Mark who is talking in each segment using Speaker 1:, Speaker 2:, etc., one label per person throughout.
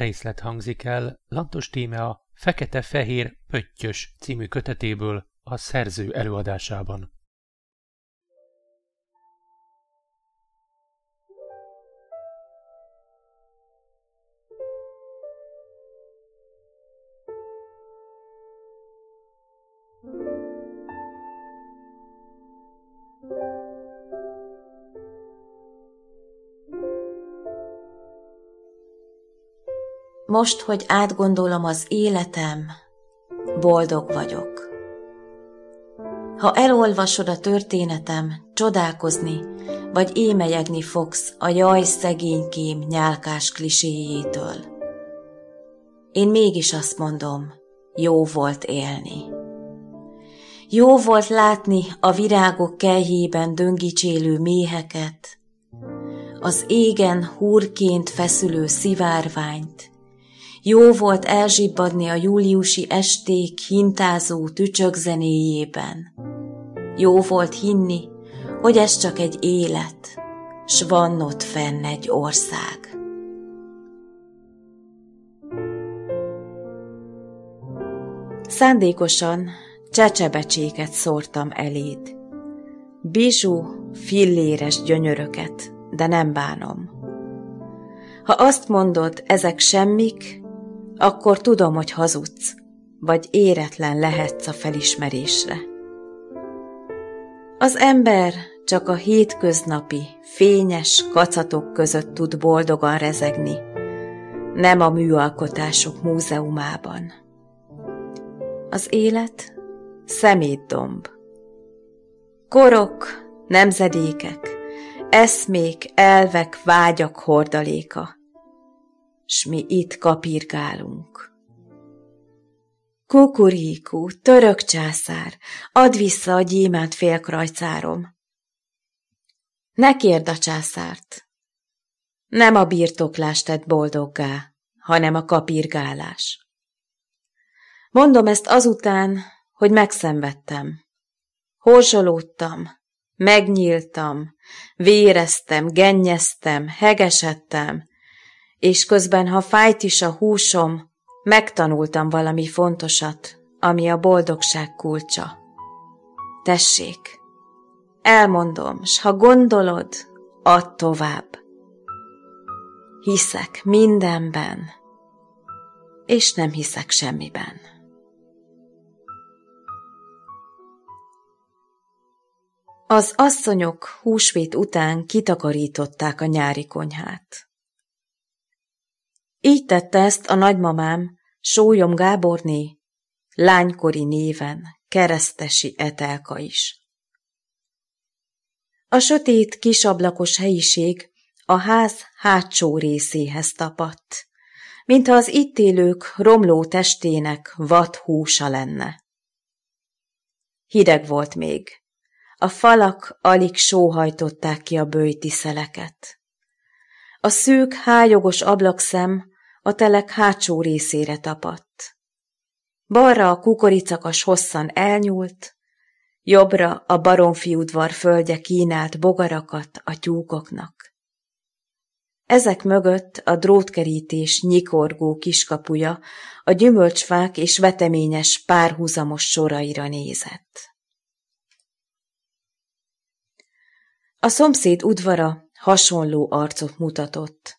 Speaker 1: Részlet hangzik el Lantos Tíme a Fekete-Fehér Pöttyös című kötetéből a szerző előadásában.
Speaker 2: Most, hogy átgondolom az életem, boldog vagyok. Ha elolvasod a történetem, csodálkozni, vagy émelyegni fogsz a jaj szegénykém nyálkás kliséjétől. Én mégis azt mondom, jó volt élni. Jó volt látni a virágok kelyhében döngicsélő méheket, az égen húrként feszülő szivárványt, jó volt elzsibbadni a júliusi esték hintázó tücsökzenéjében. Jó volt hinni, hogy ez csak egy élet, s van ott fenn egy ország. Szándékosan csecsebecséket szórtam eléd. Bizsú, filléres gyönyöröket, de nem bánom. Ha azt mondod, ezek semmik, akkor tudom, hogy hazudsz, vagy éretlen lehetsz a felismerésre. Az ember csak a hétköznapi, fényes kacatok között tud boldogan rezegni, nem a műalkotások múzeumában. Az élet szemétdomb. Korok, nemzedékek, eszmék, elvek, vágyak hordaléka s mi itt kapirgálunk. Kukuríku, török császár, add vissza a gyémánt félkrajcárom. Ne kérd a császárt. Nem a birtoklás tett boldoggá, hanem a kapirgálás. Mondom ezt azután, hogy megszenvedtem. Horzsolódtam, megnyíltam, véreztem, gennyeztem, hegesedtem, és közben, ha fájt is a húsom, megtanultam valami fontosat, ami a boldogság kulcsa. Tessék, elmondom, s ha gondolod, add tovább. Hiszek mindenben, és nem hiszek semmiben. Az asszonyok húsvét után kitakarították a nyári konyhát. Így tette ezt a nagymamám, Sólyom Gáborné, lánykori néven, keresztesi Etelka is. A sötét, kisablakos helyiség a ház hátsó részéhez tapadt, mintha az itt élők romló testének vad húsa lenne. Hideg volt még. A falak alig sóhajtották ki a bőjtiszeleket. A szűk, hájogos ablakszem a telek hátsó részére tapadt. Balra a kukoricakas hosszan elnyúlt, jobbra a baromfi udvar földje kínált bogarakat a tyúkoknak. Ezek mögött a drótkerítés nyikorgó kiskapuja a gyümölcsfák és veteményes párhuzamos soraira nézett. A szomszéd udvara hasonló arcot mutatott.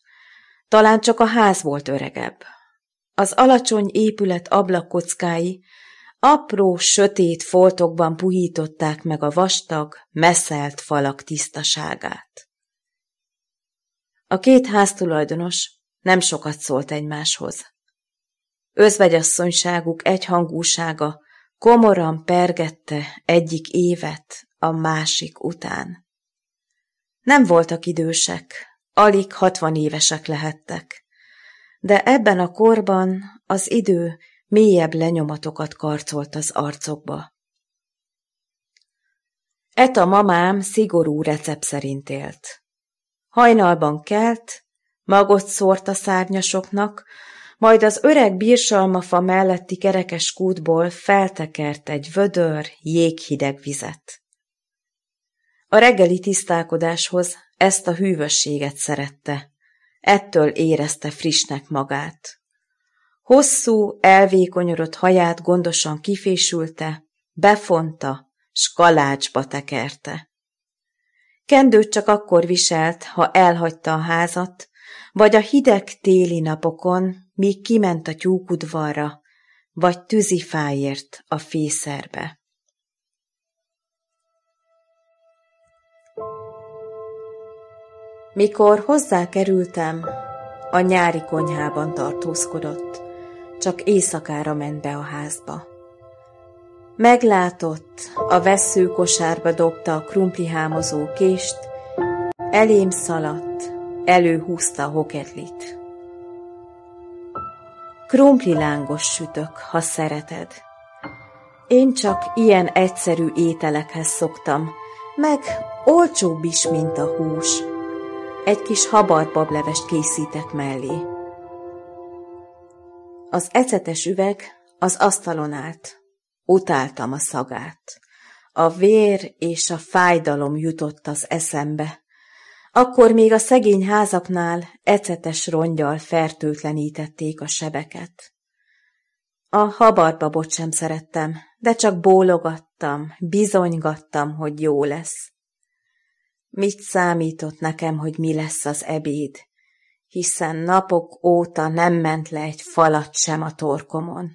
Speaker 2: Talán csak a ház volt öregebb. Az alacsony épület ablakockái apró, sötét foltokban puhították meg a vastag, messzelt falak tisztaságát. A két háztulajdonos nem sokat szólt egymáshoz. Özvegyasszonyságuk egyhangúsága komoran pergette egyik évet a másik után. Nem voltak idősek, alig hatvan évesek lehettek. De ebben a korban az idő mélyebb lenyomatokat karcolt az arcokba. Eta mamám szigorú recept szerint élt. Hajnalban kelt, magot szórt a szárnyasoknak, majd az öreg bírsalmafa melletti kerekes kútból feltekert egy vödör, jéghideg vizet. A reggeli tisztálkodáshoz ezt a hűvösséget szerette, ettől érezte frissnek magát. Hosszú, elvékonyodott haját gondosan kifésülte, befonta, s kalácsba tekerte. Kendőt csak akkor viselt, ha elhagyta a házat, vagy a hideg téli napokon, míg kiment a tyúkudvarra, vagy tűzifáért a fészerbe. Mikor hozzá kerültem, a nyári konyhában tartózkodott, csak éjszakára ment be a házba. Meglátott, a veszőkosárba dobta a krumplihámozó kést, elém szaladt, előhúzta a hoketlit. Krumpli lángos sütök, ha szereted. Én csak ilyen egyszerű ételekhez szoktam, meg olcsóbb is, mint a hús. Egy kis habart bablevest készítek mellé. Az ecetes üveg az asztalon állt. Utáltam a szagát. A vér és a fájdalom jutott az eszembe. Akkor még a szegény házaknál ecetes rongyal fertőtlenítették a sebeket. A habarbabot sem szerettem, de csak bólogattam, bizonygattam, hogy jó lesz. Mit számított nekem, hogy mi lesz az ebéd, hiszen napok óta nem ment le egy falat sem a torkomon.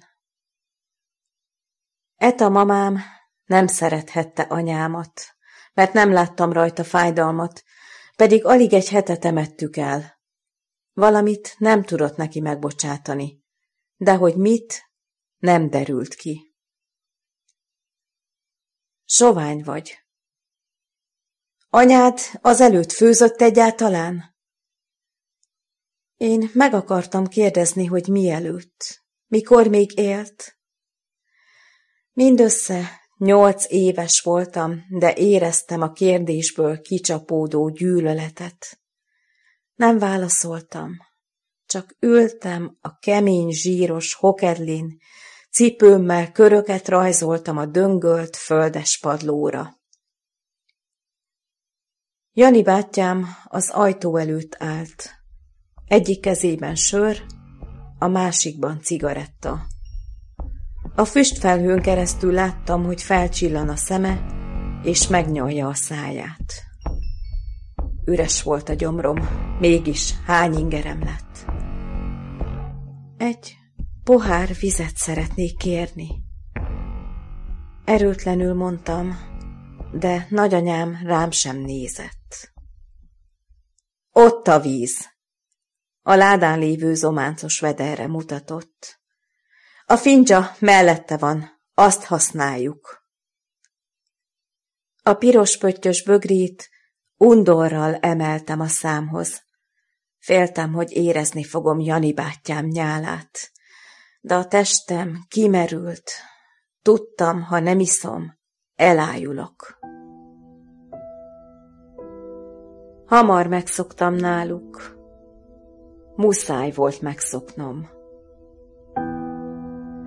Speaker 2: Eta mamám nem szerethette anyámat, mert nem láttam rajta fájdalmat, pedig alig egy hete temettük el. Valamit nem tudott neki megbocsátani, de hogy mit, nem derült ki. Sovány vagy. Anyád az előtt főzött egyáltalán? Én meg akartam kérdezni, hogy mielőtt, mikor még élt. Mindössze nyolc éves voltam, de éreztem a kérdésből kicsapódó gyűlöletet. Nem válaszoltam, csak ültem a kemény zsíros hokedlin, cipőmmel köröket rajzoltam a döngölt földes padlóra. Jani bátyám az ajtó előtt állt. Egyik kezében sör, a másikban cigaretta. A füstfelhőn keresztül láttam, hogy felcsillan a szeme, és megnyalja a száját. Üres volt a gyomrom, mégis hány ingerem lett. Egy pohár vizet szeretnék kérni. Erőtlenül mondtam, de nagyanyám rám sem nézett. Ott a víz! A ládán lévő zománcos vederre mutatott. A fincsa mellette van, azt használjuk. A piros pöttyös bögrét undorral emeltem a számhoz. Féltem, hogy érezni fogom Jani bátyám nyálát, de a testem kimerült. Tudtam, ha nem iszom, elájulok. Hamar megszoktam náluk. Muszáj volt megszoknom.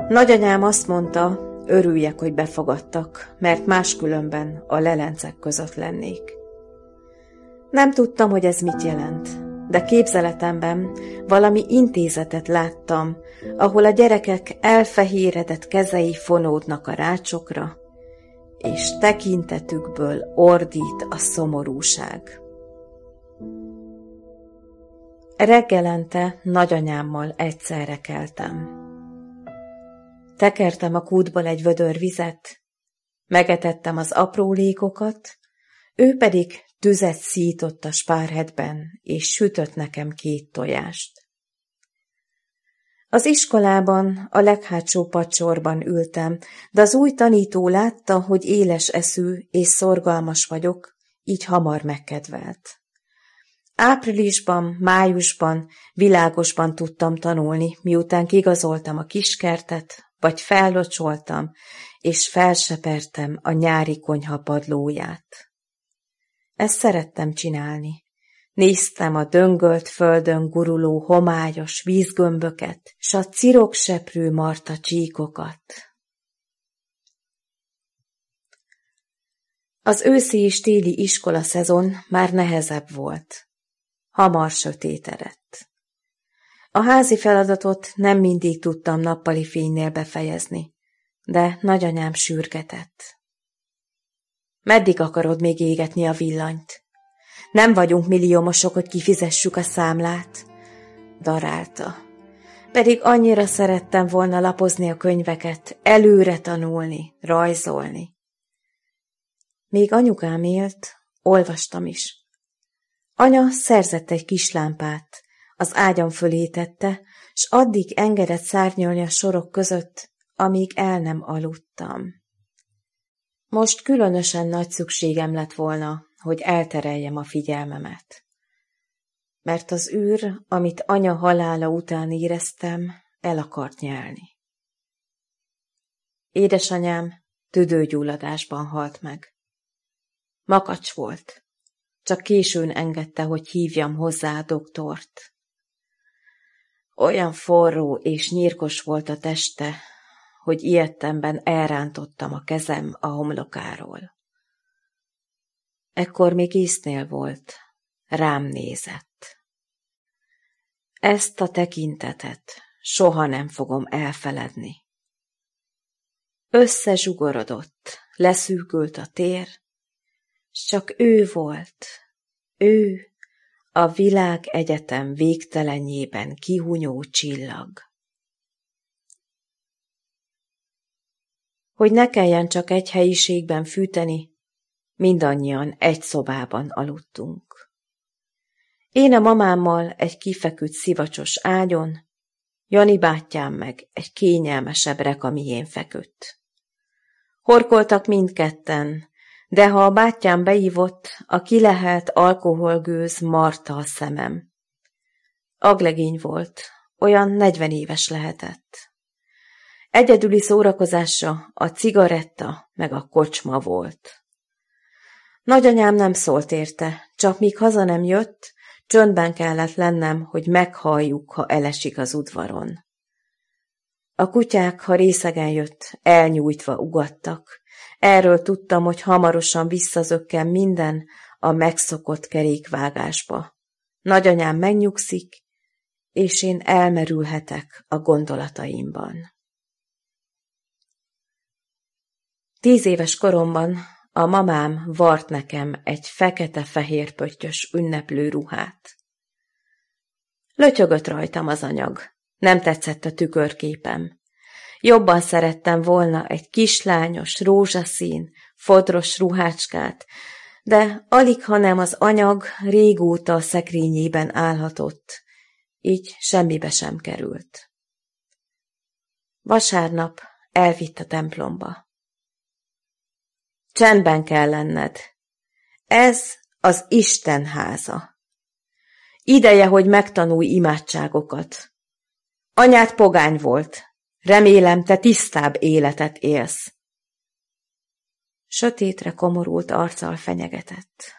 Speaker 2: Nagyanyám azt mondta, örüljek, hogy befogadtak, mert máskülönben a lelencek között lennék. Nem tudtam, hogy ez mit jelent, de képzeletemben valami intézetet láttam, ahol a gyerekek elfehéredett kezei fonódnak a rácsokra, és tekintetükből ordít a szomorúság. Reggelente nagyanyámmal egyszerre keltem. Tekertem a kútból egy vödör vizet, megetettem az aprólékokat, ő pedig tüzet szított a spárhetben, és sütött nekem két tojást. Az iskolában, a leghátsó pacsorban ültem, de az új tanító látta, hogy éles eszű és szorgalmas vagyok, így hamar megkedvelt. Áprilisban, májusban világosban tudtam tanulni, miután kigazoltam a kiskertet, vagy fellocsoltam, és felsepertem a nyári konyha padlóját. Ezt szerettem csinálni. Néztem a döngölt földön guruló homályos vízgömböket, s a cirokseprő marta csíkokat. Az őszi és téli iskola szezon már nehezebb volt. Hamar sötétedett. A házi feladatot nem mindig tudtam nappali fénynél befejezni, de nagyanyám sürgetett. Meddig akarod még égetni a villanyt? Nem vagyunk milliómosok, hogy kifizessük a számlát. Darálta. Pedig annyira szerettem volna lapozni a könyveket, előre tanulni, rajzolni. Még anyukám élt, olvastam is. Anya szerzett egy kis lámpát, az ágyam fölé tette, s addig engedett szárnyolni a sorok között, amíg el nem aludtam. Most különösen nagy szükségem lett volna, hogy eltereljem a figyelmemet. Mert az űr, amit anya halála után éreztem, el akart nyelni. Édesanyám tüdőgyulladásban halt meg. Makacs volt. Csak későn engedte, hogy hívjam hozzá a doktort. Olyan forró és nyírkos volt a teste, hogy ilyettemben elrántottam a kezem a homlokáról. Ekkor még észnél volt, rám nézett. Ezt a tekintetet soha nem fogom elfeledni. Összezsugorodott, leszűkült a tér, s csak ő volt, ő, a világ egyetem végtelenjében kihunyó csillag. Hogy ne kelljen csak egy helyiségben fűteni, mindannyian egy szobában aludtunk. Én a mamámmal egy kifeküdt szivacsos ágyon, Jani bátyám meg egy kényelmesebb rekamién feküdt. Horkoltak mindketten, de ha a bátyám beívott, a kilehelt alkoholgőz marta a szemem. Aglegény volt, olyan negyven éves lehetett. Egyedüli szórakozása a cigaretta meg a kocsma volt. Nagyanyám nem szólt érte, csak míg haza nem jött, csöndben kellett lennem, hogy meghalljuk, ha elesik az udvaron. A kutyák, ha részegen jött, elnyújtva ugattak, Erről tudtam, hogy hamarosan visszazökken minden a megszokott kerékvágásba. Nagyanyám megnyugszik, és én elmerülhetek a gondolataimban. Tíz éves koromban a mamám vart nekem egy fekete-fehér pöttyös ünneplő ruhát. Lötyögött rajtam az anyag, nem tetszett a tükörképem. Jobban szerettem volna egy kislányos, rózsaszín, fodros ruhácskát, de alig, hanem az anyag régóta a szekrényében állhatott, így semmibe sem került. Vasárnap elvitt a templomba. Csendben kell lenned. Ez az Isten háza. Ideje, hogy megtanulj imádságokat. Anyád pogány volt, Remélem, te tisztább életet élsz. Sötétre komorult arccal fenyegetett.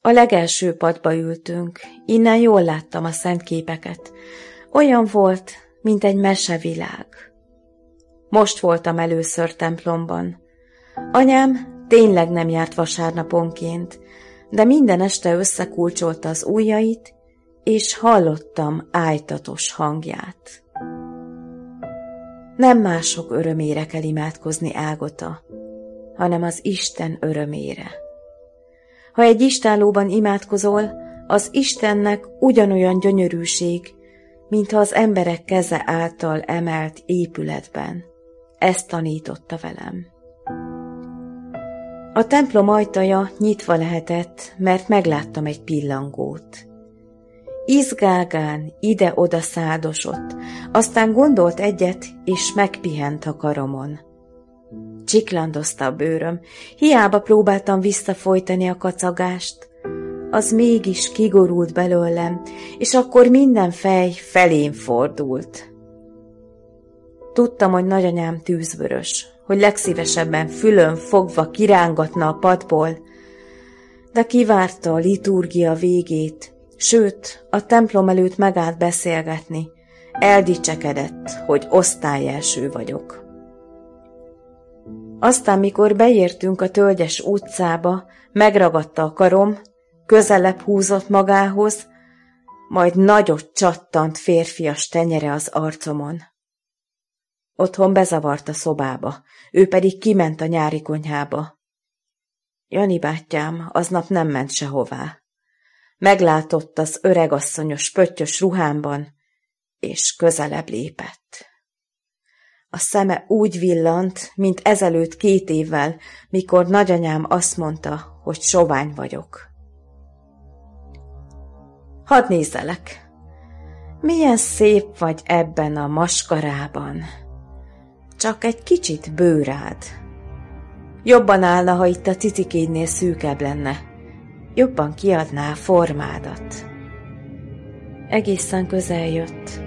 Speaker 2: A legelső padba ültünk, innen jól láttam a szent képeket. Olyan volt, mint egy mesevilág. Most voltam először templomban. Anyám tényleg nem járt vasárnaponként, de minden este összekulcsolta az ujjait, és hallottam ájtatos hangját. Nem mások örömére kell imádkozni Ágota, hanem az Isten örömére. Ha egy istállóban imádkozol, az Istennek ugyanolyan gyönyörűség, mintha az emberek keze által emelt épületben. Ezt tanította velem. A templom ajtaja nyitva lehetett, mert megláttam egy pillangót. Izgágán ide-oda szádosott, aztán gondolt egyet, és megpihent a karomon. Csiklandozta a bőröm, hiába próbáltam visszafolytani a kacagást. az mégis kigorult belőlem, és akkor minden fej felén fordult. Tudtam, hogy nagyanyám tűzvörös, hogy legszívesebben fülön fogva kirángatna a padból, de kivárta a liturgia végét, sőt, a templom előtt megállt beszélgetni, eldicsekedett, hogy osztályelső vagyok. Aztán, mikor beértünk a tölgyes utcába, megragadta a karom, közelebb húzott magához, majd nagyot csattant férfias tenyere az arcomon. Otthon bezavart a szobába, ő pedig kiment a nyári konyhába. Jani bátyám aznap nem ment sehová. Meglátott az öregasszonyos pöttyös ruhámban, és közelebb lépett. A szeme úgy villant, mint ezelőtt két évvel, mikor nagyanyám azt mondta, hogy sovány vagyok. Hadd nézzelek! Milyen szép vagy ebben a maskarában! Csak egy kicsit bőrád. Jobban állna, ha itt a cicikédnél szűkebb lenne. Jobban kiadná formádat. Egészen közel jött.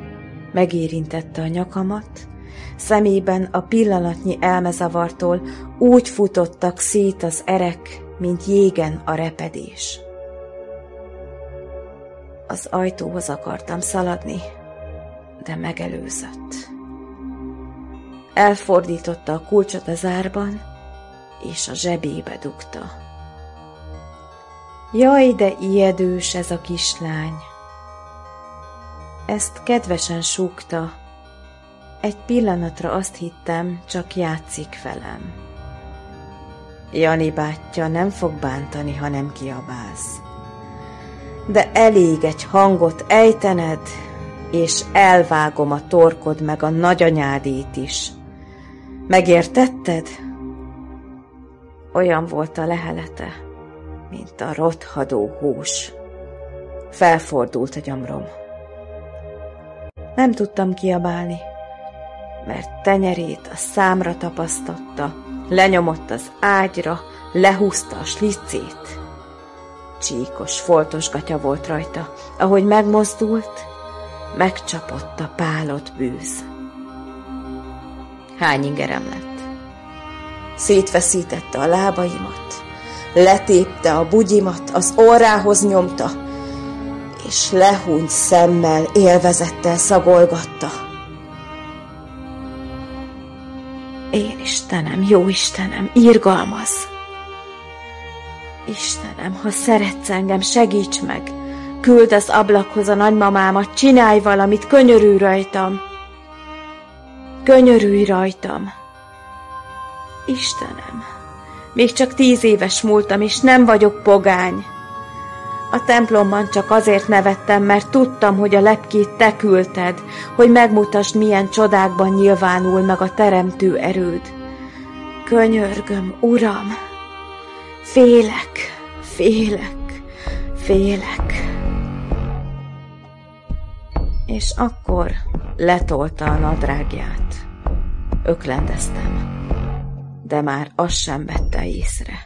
Speaker 2: Megérintette a nyakamat, szemében a pillanatnyi elmezavartól úgy futottak szét az erek, mint jégen a repedés. Az ajtóhoz akartam szaladni, de megelőzött. Elfordította a kulcsot a zárban, és a zsebébe dugta. Jaj, de ijedős ez a kislány! Ezt kedvesen súgta. Egy pillanatra azt hittem, csak játszik velem. Jani bátyja nem fog bántani, ha nem kiabálsz. De elég egy hangot ejtened, és elvágom a torkod meg a nagyanyádét is. Megértetted? Olyan volt a lehelete, mint a rothadó hús. Felfordult a gyomrom. Nem tudtam kiabálni, mert tenyerét a számra tapasztotta, lenyomott az ágyra, lehúzta a slicét. Csíkos, foltos gatya volt rajta, ahogy megmozdult, megcsapott a pálott bűz. Hány ingerem lett? Szétveszítette a lábaimat, letépte a bugyimat, az orrához nyomta, és lehúnyt szemmel, élvezettel szagolgatta. Én Istenem, jó Istenem, írgalmaz! Istenem, ha szeretsz engem, segíts meg! Küld az ablakhoz a nagymamámat, csinálj valamit, könyörülj rajtam! Könyörülj rajtam! Istenem, még csak tíz éves múltam, és nem vagyok pogány. A templomban csak azért nevettem, mert tudtam, hogy a lepkét te küldted, hogy megmutasd, milyen csodákban nyilvánul meg a teremtő erőd. Könyörgöm, Uram! Félek, félek, félek. És akkor letolta a nadrágját. Öklendeztem, de már azt sem vette észre.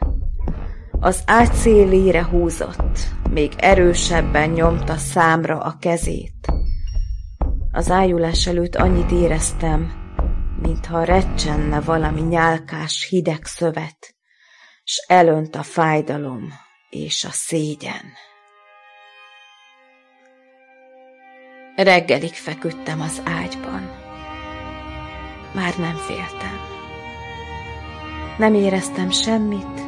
Speaker 2: Az ágy szélére húzott, még erősebben nyomta számra a kezét. Az ájulás előtt annyit éreztem, mintha recsenne valami nyálkás hideg szövet, s elönt a fájdalom és a szégyen. Reggelig feküdtem az ágyban. Már nem féltem. Nem éreztem semmit,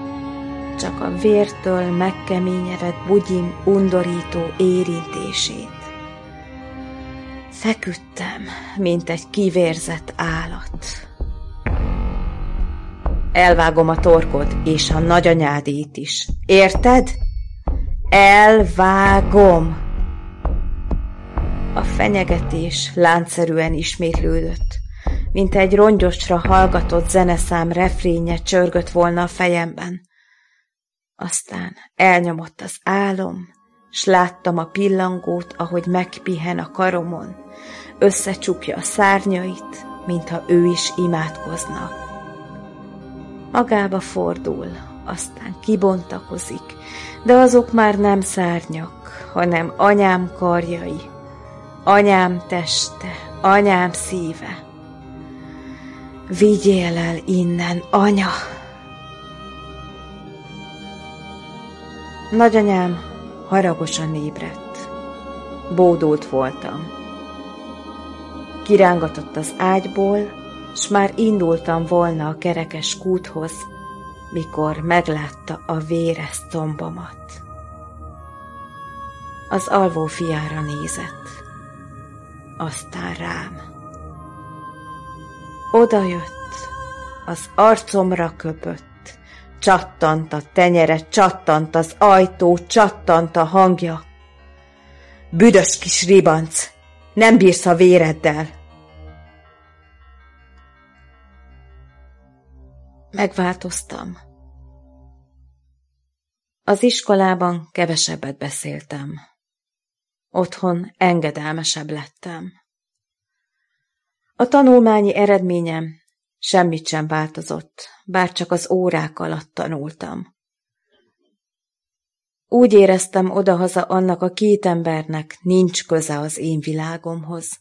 Speaker 2: csak a vértől megkeményedett bugyim undorító érintését. Feküdtem, mint egy kivérzett állat. Elvágom a torkod és a nagyanyádét is. Érted? Elvágom! A fenyegetés láncszerűen ismétlődött, mint egy rongyosra hallgatott zeneszám refrénye csörgött volna a fejemben. Aztán elnyomott az álom, s láttam a pillangót, ahogy megpihen a karomon, összecsukja a szárnyait, mintha ő is imádkozna. Magába fordul, aztán kibontakozik, de azok már nem szárnyak, hanem anyám karjai, anyám teste, anyám szíve. Vigyél el innen, anya! Nagyanyám haragosan ébredt. Bódult voltam. Kirángatott az ágyból, s már indultam volna a kerekes kúthoz, mikor meglátta a véres tombomat. Az alvó fiára nézett, aztán rám. Oda jött, az arcomra köpött, csattant a tenyere, csattant az ajtó, csattant a hangja. Büdös kis ribanc, nem bírsz a véreddel! Megváltoztam. Az iskolában kevesebbet beszéltem. Otthon engedelmesebb lettem. A tanulmányi eredményem semmit sem változott, bár csak az órák alatt tanultam. Úgy éreztem odahaza annak a két embernek nincs köze az én világomhoz.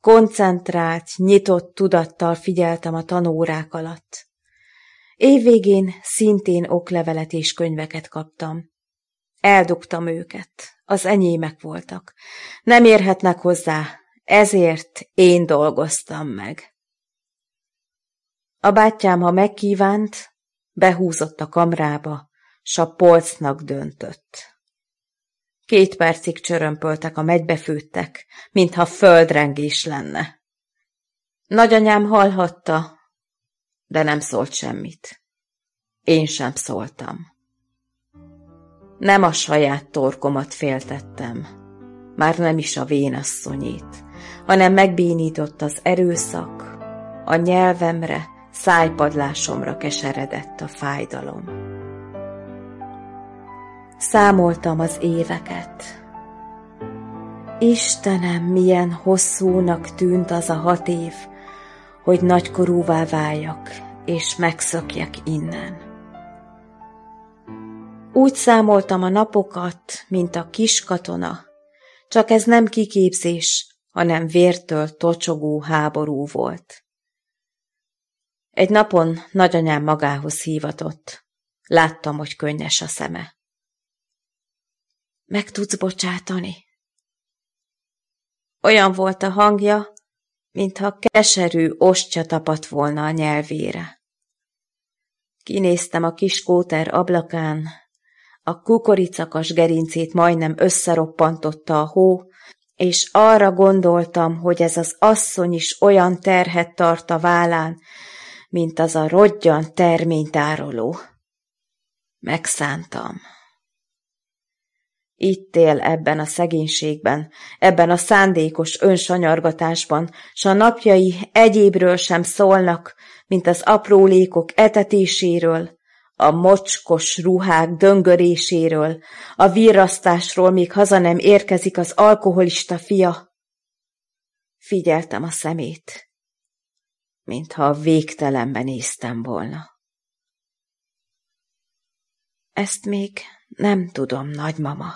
Speaker 2: Koncentrált, nyitott tudattal figyeltem a tanórák alatt. Évvégén szintén oklevelet és könyveket kaptam. Eldugtam őket, az enyémek voltak. Nem érhetnek hozzá, ezért én dolgoztam meg. A bátyám, ha megkívánt, behúzott a kamrába, s a polcnak döntött. Két percig csörömpöltek a megybefőttek, mintha földrengés lenne. Nagyanyám hallhatta, de nem szólt semmit. Én sem szóltam. Nem a saját torkomat féltettem, már nem is a vénasszonyét, hanem megbénított az erőszak, a nyelvemre, szájpadlásomra keseredett a fájdalom. Számoltam az éveket. Istenem, milyen hosszúnak tűnt az a hat év, hogy nagykorúvá váljak, és megszökjek innen. Úgy számoltam a napokat, mint a kis katona, csak ez nem kiképzés, hanem vértől tocsogó háború volt. Egy napon nagyanyám magához hívatott. Láttam, hogy könnyes a szeme. Meg tudsz bocsátani? Olyan volt a hangja, mintha keserű ostya tapadt volna a nyelvére. Kinéztem a kis kóter ablakán, a kukoricakas gerincét majdnem összeroppantotta a hó, és arra gondoltam, hogy ez az asszony is olyan terhet tart a vállán, mint az a rodgyan terménytároló. Megszántam. Itt él ebben a szegénységben, ebben a szándékos önsanyargatásban, s a napjai egyébről sem szólnak, mint az aprólékok etetéséről, a mocskos ruhák döngöréséről, a virrasztásról, míg haza nem érkezik az alkoholista fia. Figyeltem a szemét, mintha a végtelenben néztem volna. Ezt még nem tudom, nagymama.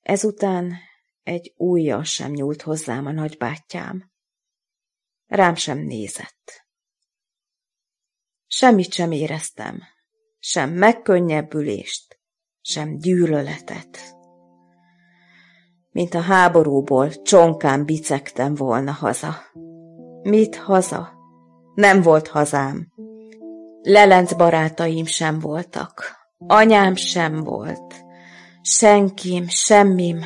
Speaker 2: Ezután egy újjal sem nyúlt hozzám a nagybátyám. Rám sem nézett. Semmit sem éreztem, sem megkönnyebbülést, sem gyűlöletet. Mint a háborúból csonkán bicegtem volna haza. Mit haza? Nem volt hazám. Lelenc barátaim sem voltak. Anyám sem volt senkim, semmim,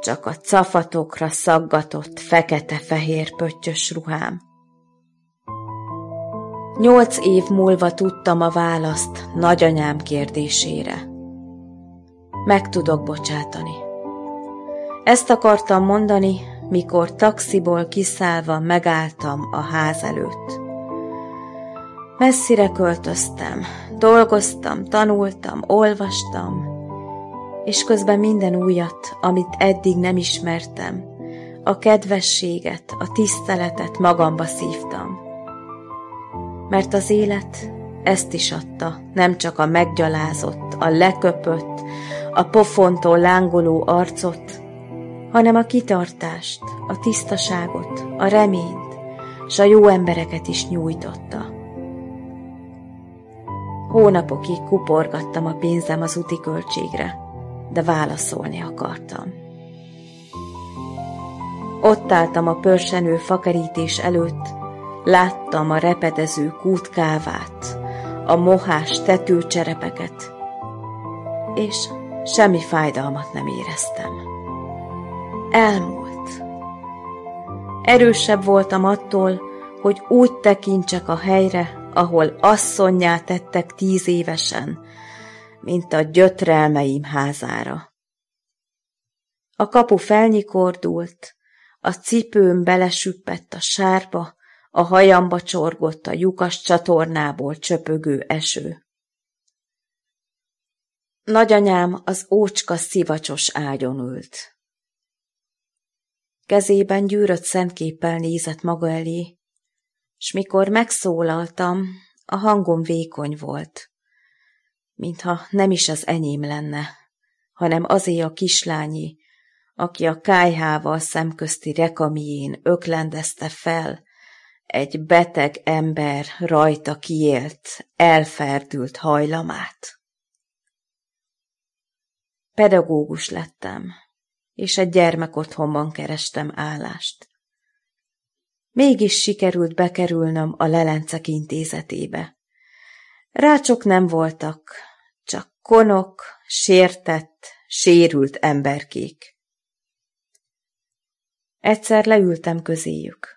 Speaker 2: csak a cafatokra szaggatott fekete-fehér pöttyös ruhám. Nyolc év múlva tudtam a választ nagyanyám kérdésére. Meg tudok bocsátani. Ezt akartam mondani, mikor taxiból kiszállva megálltam a ház előtt. Messzire költöztem, dolgoztam, tanultam, olvastam, és közben minden újat, amit eddig nem ismertem, a kedvességet, a tiszteletet magamba szívtam. Mert az élet ezt is adta, nem csak a meggyalázott, a leköpött, a pofontól lángoló arcot, hanem a kitartást, a tisztaságot, a reményt, s a jó embereket is nyújtotta. Hónapokig kuporgattam a pénzem az úti költségre, de válaszolni akartam. Ott álltam a pörsenő fakerítés előtt, láttam a repedező kútkávát, a mohás tetőcserepeket, és semmi fájdalmat nem éreztem. Elmúlt. Erősebb voltam attól, hogy úgy tekintsek a helyre, ahol asszonyá tettek tíz évesen, mint a gyötrelmeim házára. A kapu felnyikordult, a cipőm belesüppett a sárba, a hajamba csorgott a lyukas csatornából csöpögő eső. Nagyanyám az ócska szivacsos ágyon ült. Kezében gyűrött szentképpel nézett maga elé, s mikor megszólaltam, a hangom vékony volt, mintha nem is az enyém lenne, hanem azé a kislányi, aki a kájhával szemközti rekamién öklendezte fel, egy beteg ember rajta kiélt, elferdült hajlamát. Pedagógus lettem, és egy gyermekotthonban kerestem állást. Mégis sikerült bekerülnöm a lelencek intézetébe. Rácsok nem voltak, csak konok, sértett, sérült emberkék. Egyszer leültem közéjük.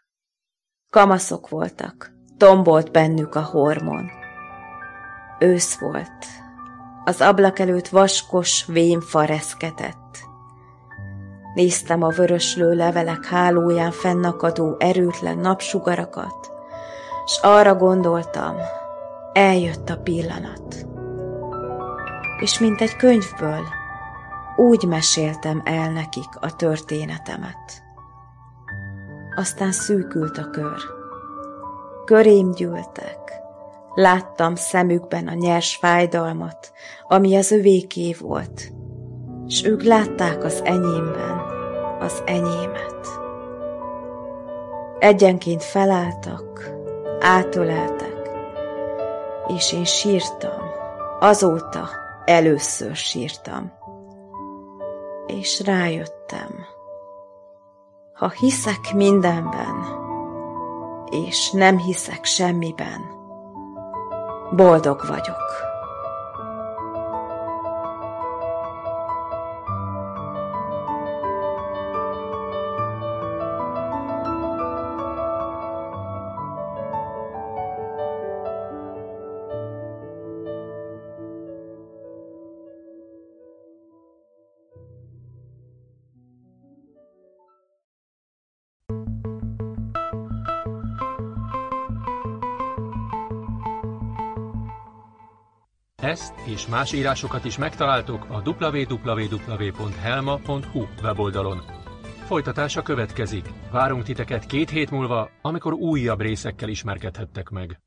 Speaker 2: Kamaszok voltak, tombolt bennük a hormon. Ősz volt, az ablak előtt vaskos vénfa reszketett. Néztem a vöröslő levelek hálóján fennakadó erőtlen napsugarakat, s arra gondoltam, eljött a pillanat. És mint egy könyvből, úgy meséltem el nekik a történetemet. Aztán szűkült a kör. Körém gyűltek. Láttam szemükben a nyers fájdalmat, ami az övéké volt, s ők látták az enyémben az enyémet. Egyenként felálltak, átöleltek, és én sírtam. Azóta először sírtam. És rájöttem, ha hiszek mindenben, és nem hiszek semmiben, boldog vagyok.
Speaker 1: És más írásokat is megtaláltok a www.helma.hu weboldalon. Folytatása következik. Várunk titeket két hét múlva, amikor újabb részekkel ismerkedhettek meg.